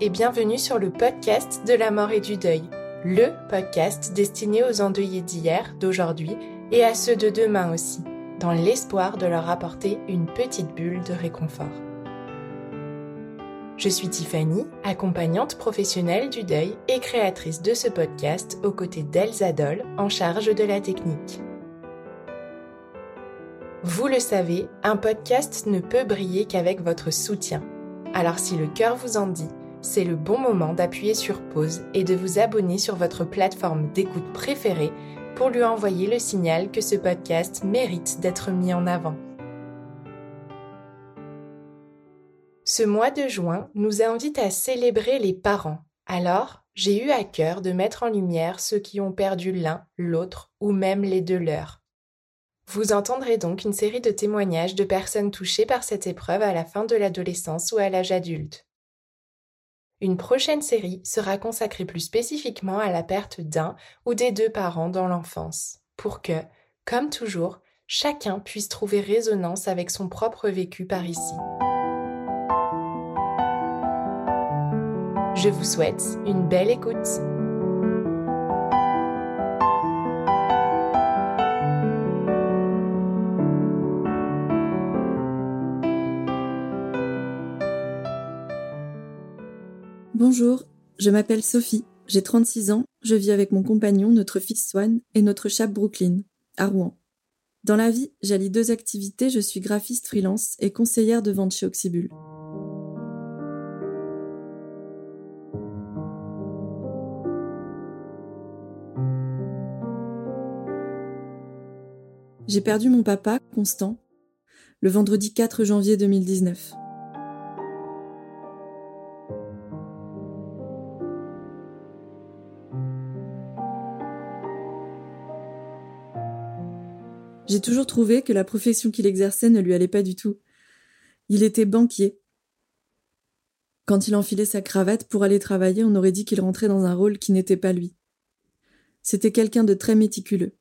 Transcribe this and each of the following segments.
et bienvenue sur le podcast de la mort et du deuil, le podcast destiné aux endeuillés d'hier, d'aujourd'hui et à ceux de demain aussi, dans l'espoir de leur apporter une petite bulle de réconfort. Je suis Tiffany, accompagnante professionnelle du deuil et créatrice de ce podcast aux côtés d'Elsa Doll en charge de la technique. Vous le savez, un podcast ne peut briller qu'avec votre soutien. Alors si le cœur vous en dit, c'est le bon moment d'appuyer sur pause et de vous abonner sur votre plateforme d'écoute préférée pour lui envoyer le signal que ce podcast mérite d'être mis en avant. Ce mois de juin nous invite à célébrer les parents. Alors, j'ai eu à cœur de mettre en lumière ceux qui ont perdu l'un, l'autre ou même les deux leurs. Vous entendrez donc une série de témoignages de personnes touchées par cette épreuve à la fin de l'adolescence ou à l'âge adulte. Une prochaine série sera consacrée plus spécifiquement à la perte d'un ou des deux parents dans l'enfance, pour que, comme toujours, chacun puisse trouver résonance avec son propre vécu par ici. Je vous souhaite une belle écoute. Bonjour, je m'appelle Sophie, j'ai 36 ans, je vis avec mon compagnon, notre fils Swan et notre chat Brooklyn, à Rouen. Dans la vie, j'allie deux activités, je suis graphiste freelance et conseillère de vente chez Oxybul. J'ai perdu mon papa, Constant, le vendredi 4 janvier 2019. J'ai toujours trouvé que la profession qu'il exerçait ne lui allait pas du tout. Il était banquier. Quand il enfilait sa cravate pour aller travailler, on aurait dit qu'il rentrait dans un rôle qui n'était pas lui. C'était quelqu'un de très méticuleux.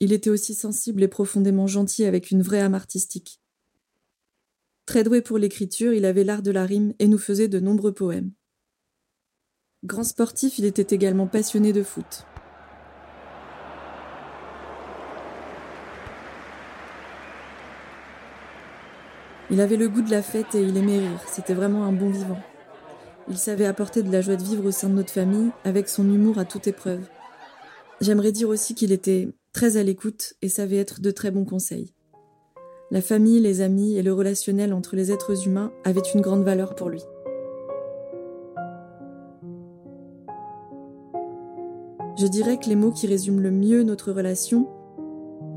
Il était aussi sensible et profondément gentil avec une vraie âme artistique. Très doué pour l'écriture, il avait l'art de la rime et nous faisait de nombreux poèmes. Grand sportif, il était également passionné de foot. Il avait le goût de la fête et il aimait rire, c'était vraiment un bon vivant. Il savait apporter de la joie de vivre au sein de notre famille, avec son humour à toute épreuve. J'aimerais dire aussi qu'il était très à l'écoute et savait être de très bons conseils. La famille, les amis et le relationnel entre les êtres humains avaient une grande valeur pour lui. Je dirais que les mots qui résument le mieux notre relation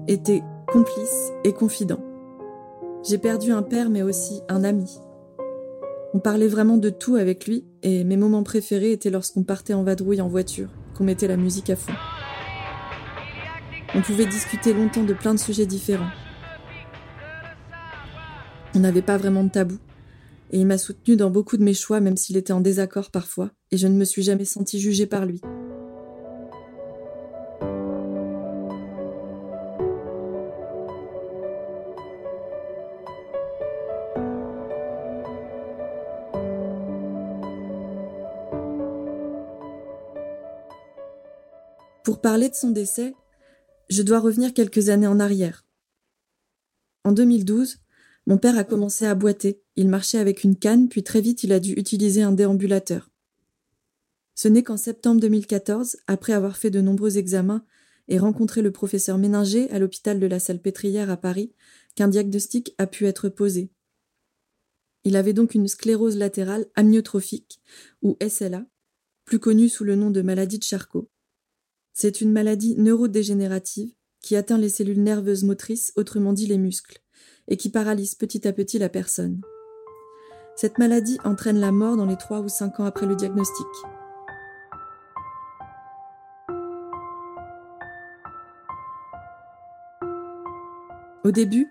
étaient complice et confident. J'ai perdu un père mais aussi un ami. On parlait vraiment de tout avec lui et mes moments préférés étaient lorsqu'on partait en vadrouille en voiture, qu'on mettait la musique à fond. On pouvait discuter longtemps de plein de sujets différents. On n'avait pas vraiment de tabou. Et il m'a soutenu dans beaucoup de mes choix, même s'il était en désaccord parfois, et je ne me suis jamais sentie jugée par lui. Parler de son décès, je dois revenir quelques années en arrière. En 2012, Mon père a commencé à boiter. Il marchait avec une canne, puis très vite il a dû utiliser un déambulateur. Ce n'est qu'en septembre 2014, après avoir fait de nombreux examens et rencontré le professeur Méninger à l'hôpital de la Salpêtrière à Paris, qu'un diagnostic a pu être posé. Il avait donc une sclérose latérale amyotrophique, ou SLA, plus connue sous le nom de maladie de Charcot. C'est une maladie neurodégénérative qui atteint les cellules nerveuses motrices, autrement dit les muscles, et qui paralyse petit à petit la personne. Cette maladie entraîne la mort dans les 3 ou 5 ans après le diagnostic. Au début,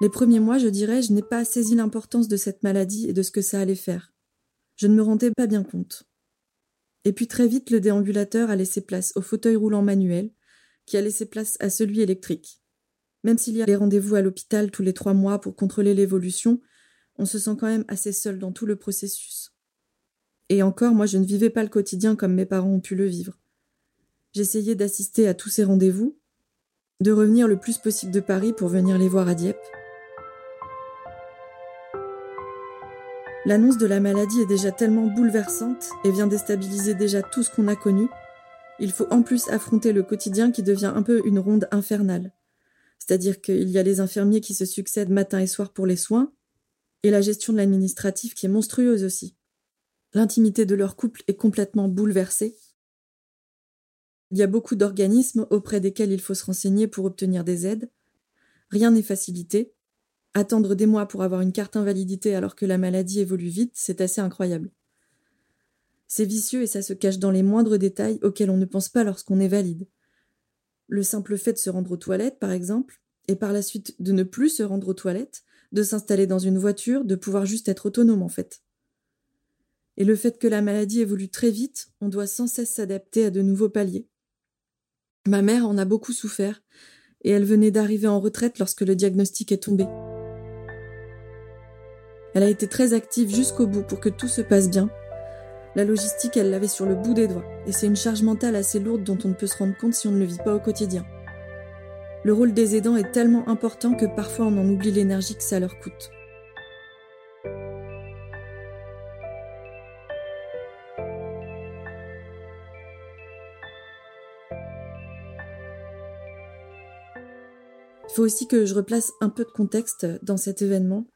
les premiers mois, je dirais, je n'ai pas saisi l'importance de cette maladie et de ce que ça allait faire. Je ne me rendais pas bien compte. Et puis très vite, le déambulateur a laissé place au fauteuil roulant manuel, qui a laissé place à celui électrique. Même s'il y a les rendez-vous à l'hôpital tous les trois mois pour contrôler l'évolution, on se sent quand même assez seul dans tout le processus. Et encore, moi, je ne vivais pas le quotidien comme mes parents ont pu le vivre. J'essayais d'assister à tous ces rendez-vous, de revenir le plus possible de Paris pour venir les voir à Dieppe, L'annonce de la maladie est déjà tellement bouleversante et vient déstabiliser déjà tout ce qu'on a connu. Il faut en plus affronter le quotidien qui devient un peu une ronde infernale. C'est-à-dire qu'il y a les infirmiers qui se succèdent matin et soir pour les soins, et la gestion de l'administratif qui est monstrueuse aussi. L'intimité de leur couple est complètement bouleversée. Il y a beaucoup d'organismes auprès desquels il faut se renseigner pour obtenir des aides. Rien n'est facilité, Attendre des mois pour avoir une carte invalidité alors que la maladie évolue vite, c'est assez incroyable. C'est vicieux et ça se cache dans les moindres détails auxquels on ne pense pas lorsqu'on est valide. Le simple fait de se rendre aux toilettes, par exemple, et par la suite de ne plus se rendre aux toilettes, de s'installer dans une voiture, de pouvoir juste être autonome en fait. Et le fait que la maladie évolue très vite, on doit sans cesse s'adapter à de nouveaux paliers. Ma mère en a beaucoup souffert, et elle venait d'arriver en retraite lorsque le diagnostic est tombé. Elle a été très active jusqu'au bout pour que tout se passe bien. La logistique, elle l'avait sur le bout des doigts, et c'est une charge mentale assez lourde dont on ne peut se rendre compte si on ne le vit pas au quotidien. Le rôle des aidants est tellement important que parfois on en oublie l'énergie que ça leur coûte. Il faut aussi que je replace un peu de contexte dans cet événement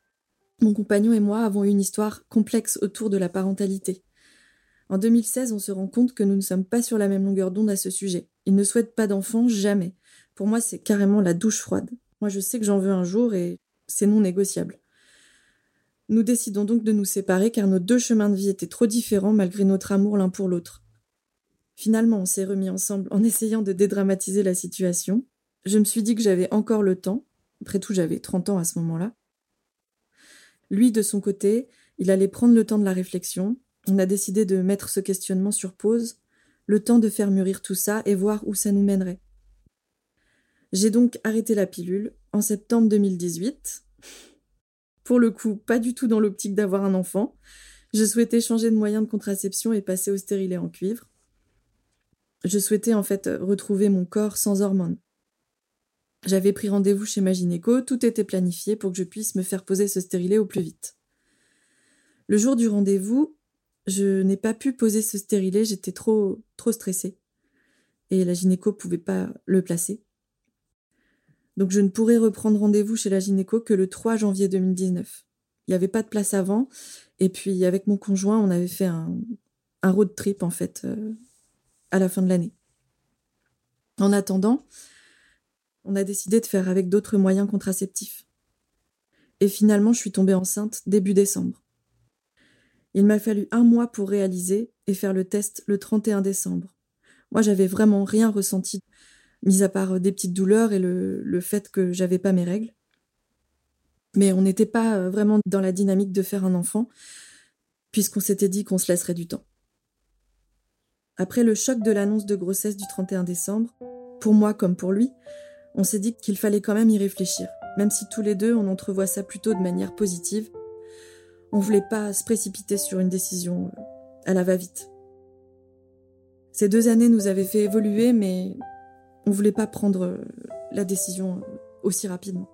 mon compagnon et moi avons eu une histoire complexe autour de la parentalité. En 2016, on se rend compte que nous ne sommes pas sur la même longueur d'onde à ce sujet. Il ne souhaite pas d'enfants, jamais. Pour moi, c'est carrément la douche froide. Moi, je sais que j'en veux un jour et c'est non négociable. Nous décidons donc de nous séparer car nos deux chemins de vie étaient trop différents malgré notre amour l'un pour l'autre. Finalement, on s'est remis ensemble en essayant de dédramatiser la situation. Je me suis dit que j'avais encore le temps. Après tout, j'avais 30 ans à ce moment-là. Lui, de son côté, il allait prendre le temps de la réflexion. On a décidé de mettre ce questionnement sur pause, le temps de faire mûrir tout ça et voir où ça nous mènerait. J'ai donc arrêté la pilule en septembre 2018. Pour le coup, pas du tout dans l'optique d'avoir un enfant. Je souhaitais changer de moyen de contraception et passer au stérilet en cuivre. Je souhaitais en fait retrouver mon corps sans hormones. J'avais pris rendez-vous chez ma gynéco, tout était planifié pour que je puisse me faire poser ce stérilet au plus vite. Le jour du rendez-vous, je n'ai pas pu poser ce stérilet, j'étais trop trop stressée. Et la gynéco pouvait pas le placer. Donc je ne pourrais reprendre rendez-vous chez la gynéco que le 3 janvier 2019. Il n'y avait pas de place avant. Et puis avec mon conjoint, on avait fait un, road trip en fait euh, à la fin de l'année. En attendant, on a décidé de faire avec d'autres moyens contraceptifs. Et finalement, je suis tombée enceinte début décembre. Il m'a fallu un mois pour réaliser et faire le test le 31 décembre. Moi, j'avais vraiment rien ressenti, mis à part des petites douleurs et le, le fait que j'avais pas mes règles. Mais on n'était pas euh, vraiment dans la dynamique de faire un enfant, puisqu'on s'était dit qu'on se laisserait du temps. Après le choc de l'annonce de grossesse du 31 décembre, pour moi comme pour lui, on s'est dit qu'il fallait quand même y réfléchir, même si tous les deux on entrevoit ça plutôt de manière positive. On voulait pas se précipiter sur une décision euh, à la va-vite. Ces deux années nous avaient fait évoluer, mais on voulait pas prendre euh, la décision euh, aussi rapidement.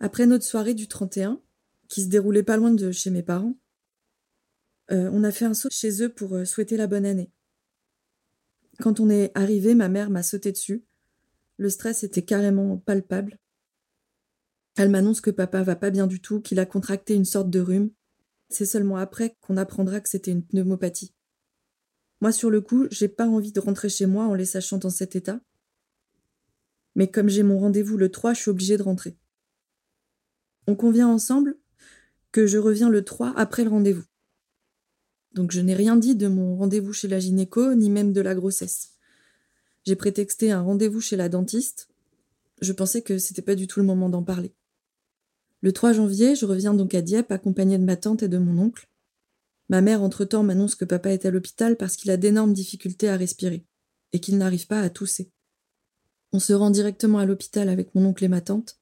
Après notre soirée du 31, qui se déroulait pas loin de chez mes parents, euh, on a fait un saut chez eux pour euh, souhaiter la bonne année. Quand on est arrivé, ma mère m'a sauté dessus. Le stress était carrément palpable. Elle m'annonce que papa va pas bien du tout, qu'il a contracté une sorte de rhume. C'est seulement après qu'on apprendra que c'était une pneumopathie. Moi, sur le coup, j'ai pas envie de rentrer chez moi en les sachant dans cet état. Mais comme j'ai mon rendez-vous le 3, je suis obligée de rentrer. On convient ensemble que je reviens le 3 après le rendez-vous. Donc je n'ai rien dit de mon rendez-vous chez la gynéco, ni même de la grossesse. J'ai prétexté un rendez-vous chez la dentiste. Je pensais que c'était pas du tout le moment d'en parler. Le 3 janvier, je reviens donc à Dieppe accompagnée de ma tante et de mon oncle. Ma mère, entre-temps, m'annonce que papa est à l'hôpital parce qu'il a d'énormes difficultés à respirer et qu'il n'arrive pas à tousser. On se rend directement à l'hôpital avec mon oncle et ma tante.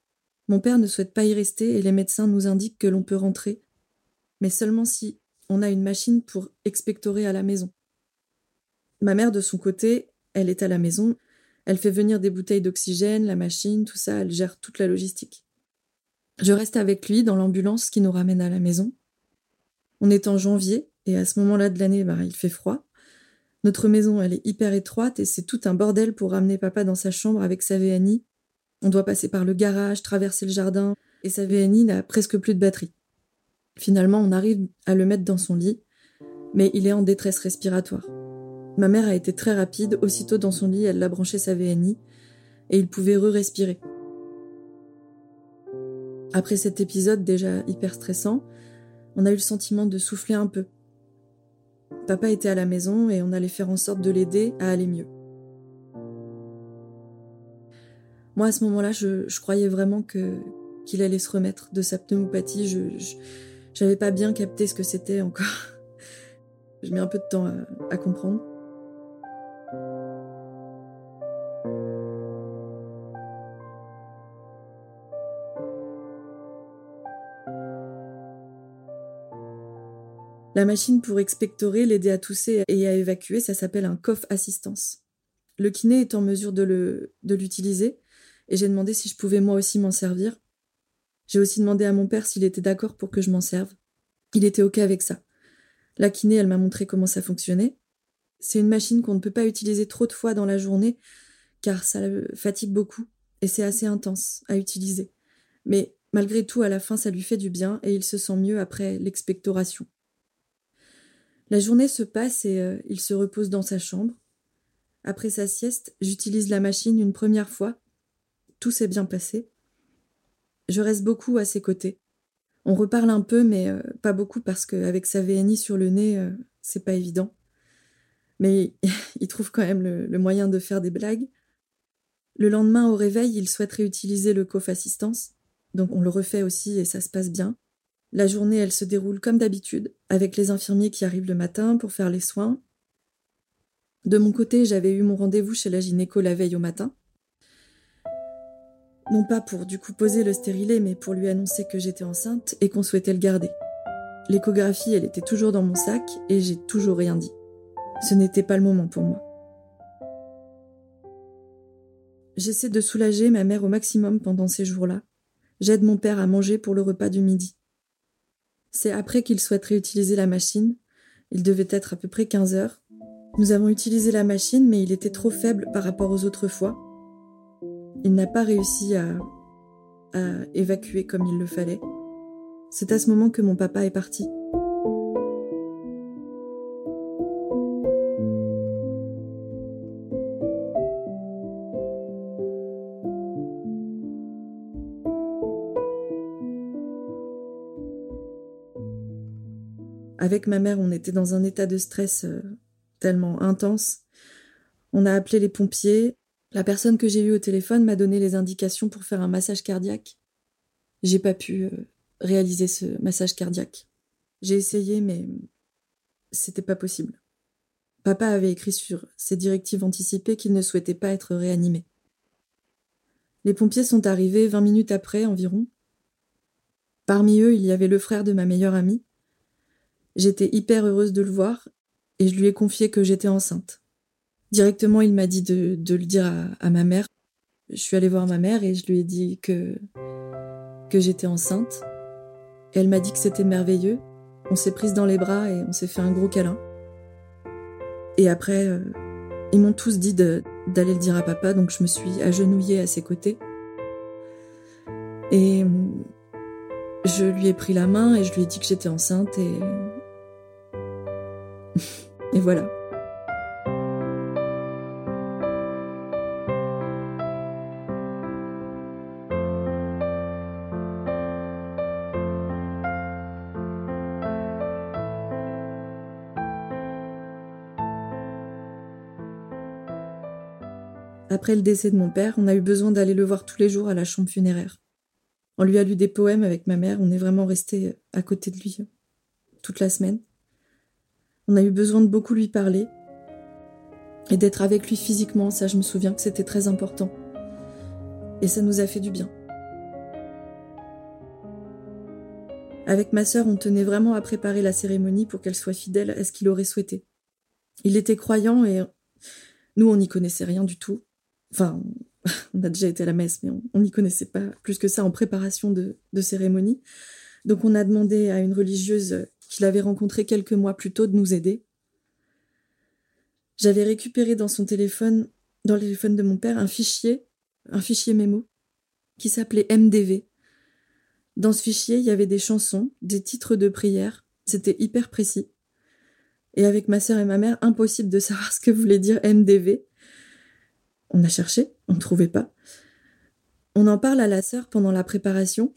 Mon père ne souhaite pas y rester et les médecins nous indiquent que l'on peut rentrer, mais seulement si on a une machine pour expectorer à la maison. Ma mère, de son côté, elle est à la maison, elle fait venir des bouteilles d'oxygène, la machine, tout ça, elle gère toute la logistique. Je reste avec lui dans l'ambulance qui nous ramène à la maison. On est en janvier, et à ce moment-là de l'année, bah, il fait froid. Notre maison, elle est hyper étroite, et c'est tout un bordel pour ramener papa dans sa chambre avec sa VNI. On doit passer par le garage, traverser le jardin, et sa VNI n'a presque plus de batterie. Finalement, on arrive à le mettre dans son lit, mais il est en détresse respiratoire. Ma mère a été très rapide, aussitôt dans son lit, elle l'a branché sa VNI, et il pouvait re-respirer. Après cet épisode déjà hyper stressant, on a eu le sentiment de souffler un peu. Papa était à la maison et on allait faire en sorte de l'aider à aller mieux. Moi, à ce moment-là, je, croyais vraiment qu'il allait se remettre de sa pneumopathie. J'avais pas bien capté ce que c'était encore. je mets un peu de temps à, comprendre. La machine pour expectorer, l'aider à tousser et à évacuer, ça s'appelle un cough assistance. Le kiné est en mesure de l'utiliser et j'ai demandé si je pouvais moi aussi m'en servir. J'ai aussi demandé à mon père s'il était d'accord pour que je m'en serve. Il était OK avec ça. La kiné, elle m'a montré comment ça fonctionnait. C'est une machine qu'on ne peut pas utiliser trop de fois dans la journée, car ça fatigue beaucoup, et c'est assez intense à utiliser. Mais malgré tout, à la fin, ça lui fait du bien, et il se sent mieux après l'expectoration. La journée se passe et euh, il se repose dans sa chambre. Après sa sieste, j'utilise la machine une première fois. Tout s'est bien passé. Je reste beaucoup à ses côtés. On reparle un peu, mais euh, pas beaucoup parce qu'avec sa VNI sur le nez, euh, c'est pas évident. Mais il trouve quand même le, moyen de faire des blagues. Le lendemain, au réveil, il souhaite réutiliser le coff assistance. Donc on le refait aussi et ça se passe bien. La journée, elle se déroule comme d'habitude, avec les infirmiers qui arrivent le matin pour faire les soins. De mon côté, j'avais eu mon rendez-vous chez la gynéco la veille au matin. Non pas pour du coup poser le stérilet, mais pour lui annoncer que j'étais enceinte et qu'on souhaitait le garder. L'échographie, elle était toujours dans mon sac et j'ai toujours rien dit. Ce n'était pas le moment pour moi. J'essaie de soulager ma mère au maximum pendant ces jours-là. J'aide mon père à manger pour le repas du midi. C'est après qu'il souhaiterait utiliser la machine. Il devait être à peu près 15 heures. Nous avons utilisé la machine, mais il était trop faible par rapport aux autres fois il n'a pas réussi à, évacuer comme il le fallait. C'est à ce moment que mon papa est parti. Avec ma mère, on était dans un état de stress euh, tellement intense. On a appelé les pompiers, la personne que j'ai eue au téléphone m'a donné les indications pour faire un massage cardiaque. J'ai pas pu euh, réaliser ce massage cardiaque. J'ai essayé, mais c'était pas possible. Papa avait écrit sur ses directives anticipées qu'il ne souhaitait pas être réanimé. Les pompiers sont arrivés vingt minutes après environ. Parmi eux, il y avait le frère de ma meilleure amie. J'étais hyper heureuse de le voir et je lui ai confié que j'étais enceinte. Directement, il m'a dit de, le dire à, ma mère. Je suis allée voir ma mère et je lui ai dit que que j'étais enceinte. elle m'a dit que c'était merveilleux. On s'est prise dans les bras et on s'est fait un gros câlin. Et après, euh, ils m'ont tous dit d'aller le dire à papa, donc je me suis agenouillée à ses côtés. Et je lui ai pris la main et je lui ai dit que j'étais enceinte et. et voilà. Après le décès de mon père, on a eu besoin d'aller le voir tous les jours à la chambre funéraire. On lui a lu des poèmes avec ma mère, on est vraiment resté à côté de lui toute la semaine. On a eu besoin de beaucoup lui parler et d'être avec lui physiquement, ça je me souviens que c'était très important. Et ça nous a fait du bien. Avec ma sœur, on tenait vraiment à préparer la cérémonie pour qu'elle soit fidèle à ce qu'il aurait souhaité. Il était croyant et nous, on n'y connaissait rien du tout. Enfin, on a déjà été à la messe, mais on n'y connaissait pas plus que ça en préparation de, cérémonie. Donc on a demandé à une religieuse qu'il avait rencontrée quelques mois plus tôt de nous aider. J'avais récupéré dans son téléphone, dans le téléphone de mon père, un fichier, un fichier mémo, qui s'appelait MDV. Dans ce fichier, il y avait des chansons, des titres de prières, c'était hyper précis. Et avec ma sœur et ma mère, impossible de savoir ce que voulait dire MDV. On a cherché, on ne trouvait pas. On en parle à la sœur pendant la préparation,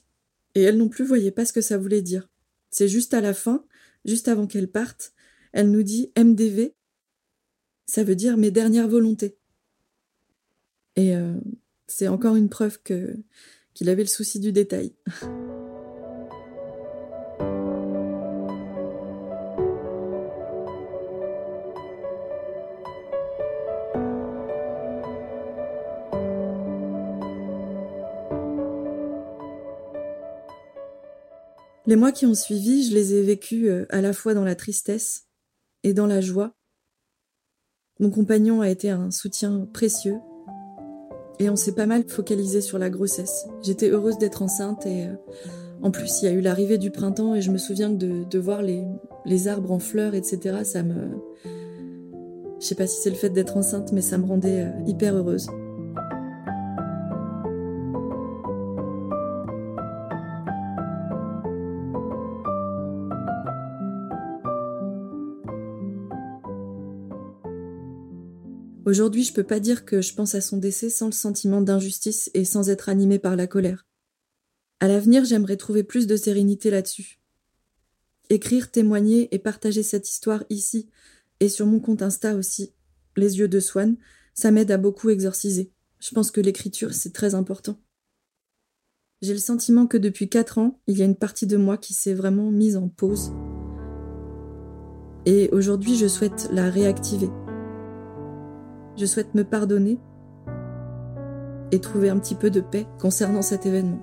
et elle non plus voyait pas ce que ça voulait dire. C'est juste à la fin, juste avant qu'elle parte, elle nous dit MDV, ça veut dire mes dernières volontés. Et euh, c'est encore une preuve qu'il avait le souci du détail. Les mois qui ont suivi, je les ai vécus euh, à la fois dans la tristesse et dans la joie. Mon compagnon a été un soutien précieux et on s'est pas mal focalisé sur la grossesse. J'étais heureuse d'être enceinte et euh, en plus il y a eu l'arrivée du printemps et je me souviens de, de voir les, les, arbres en fleurs, etc. Ça me... Je sais pas si c'est le fait d'être enceinte, mais ça me rendait euh, hyper heureuse. Aujourd'hui, je peux pas dire que je pense à son décès sans le sentiment d'injustice et sans être animée par la colère. À l'avenir, j'aimerais trouver plus de sérénité là-dessus. Écrire, témoigner et partager cette histoire ici et sur mon compte Insta aussi, les yeux de Swan, ça m'aide à beaucoup exorciser. Je pense que l'écriture, c'est très important. J'ai le sentiment que depuis quatre ans, il y a une partie de moi qui s'est vraiment mise en pause. Et aujourd'hui, je souhaite la réactiver je souhaite me pardonner et trouver un petit peu de paix concernant cet événement.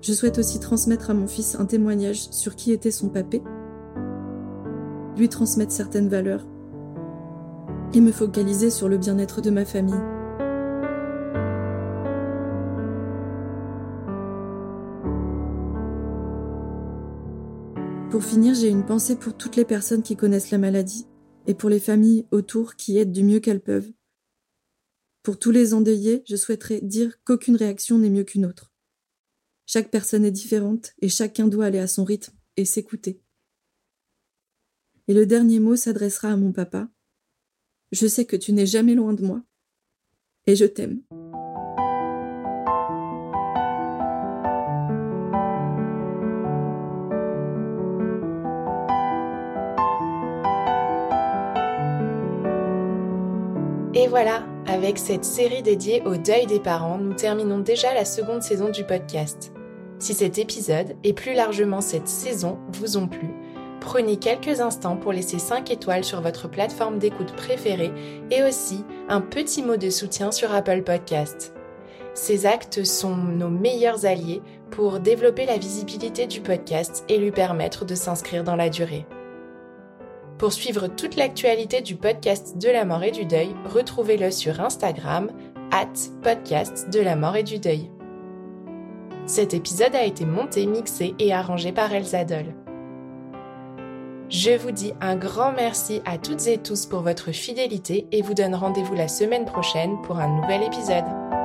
Je souhaite aussi transmettre à mon fils un témoignage sur qui était son papé, lui transmettre certaines valeurs et me focaliser sur le bien-être de ma famille. Pour finir, j'ai une pensée pour toutes les personnes qui connaissent la maladie et pour les familles autour qui aident du mieux qu'elles peuvent. Pour tous les endeuillés, je souhaiterais dire qu'aucune réaction n'est mieux qu'une autre. Chaque personne est différente et chacun doit aller à son rythme et s'écouter. Et le dernier mot s'adressera à mon papa. Je sais que tu n'es jamais loin de moi et je t'aime. Voilà, avec cette série dédiée au deuil des parents, nous terminons déjà la seconde saison du podcast. Si cet épisode et plus largement cette saison vous ont plu, prenez quelques instants pour laisser 5 étoiles sur votre plateforme d'écoute préférée et aussi un petit mot de soutien sur Apple Podcast. Ces actes sont nos meilleurs alliés pour développer la visibilité du podcast et lui permettre de s'inscrire dans la durée. Pour suivre toute l'actualité du podcast de la mort et du deuil, retrouvez-le sur Instagram, at podcast de la mort et du deuil. Cet épisode a été monté, mixé et arrangé par Elsa Doll. Je vous dis un grand merci à toutes et tous pour votre fidélité et vous donne rendez-vous la semaine prochaine pour un nouvel épisode.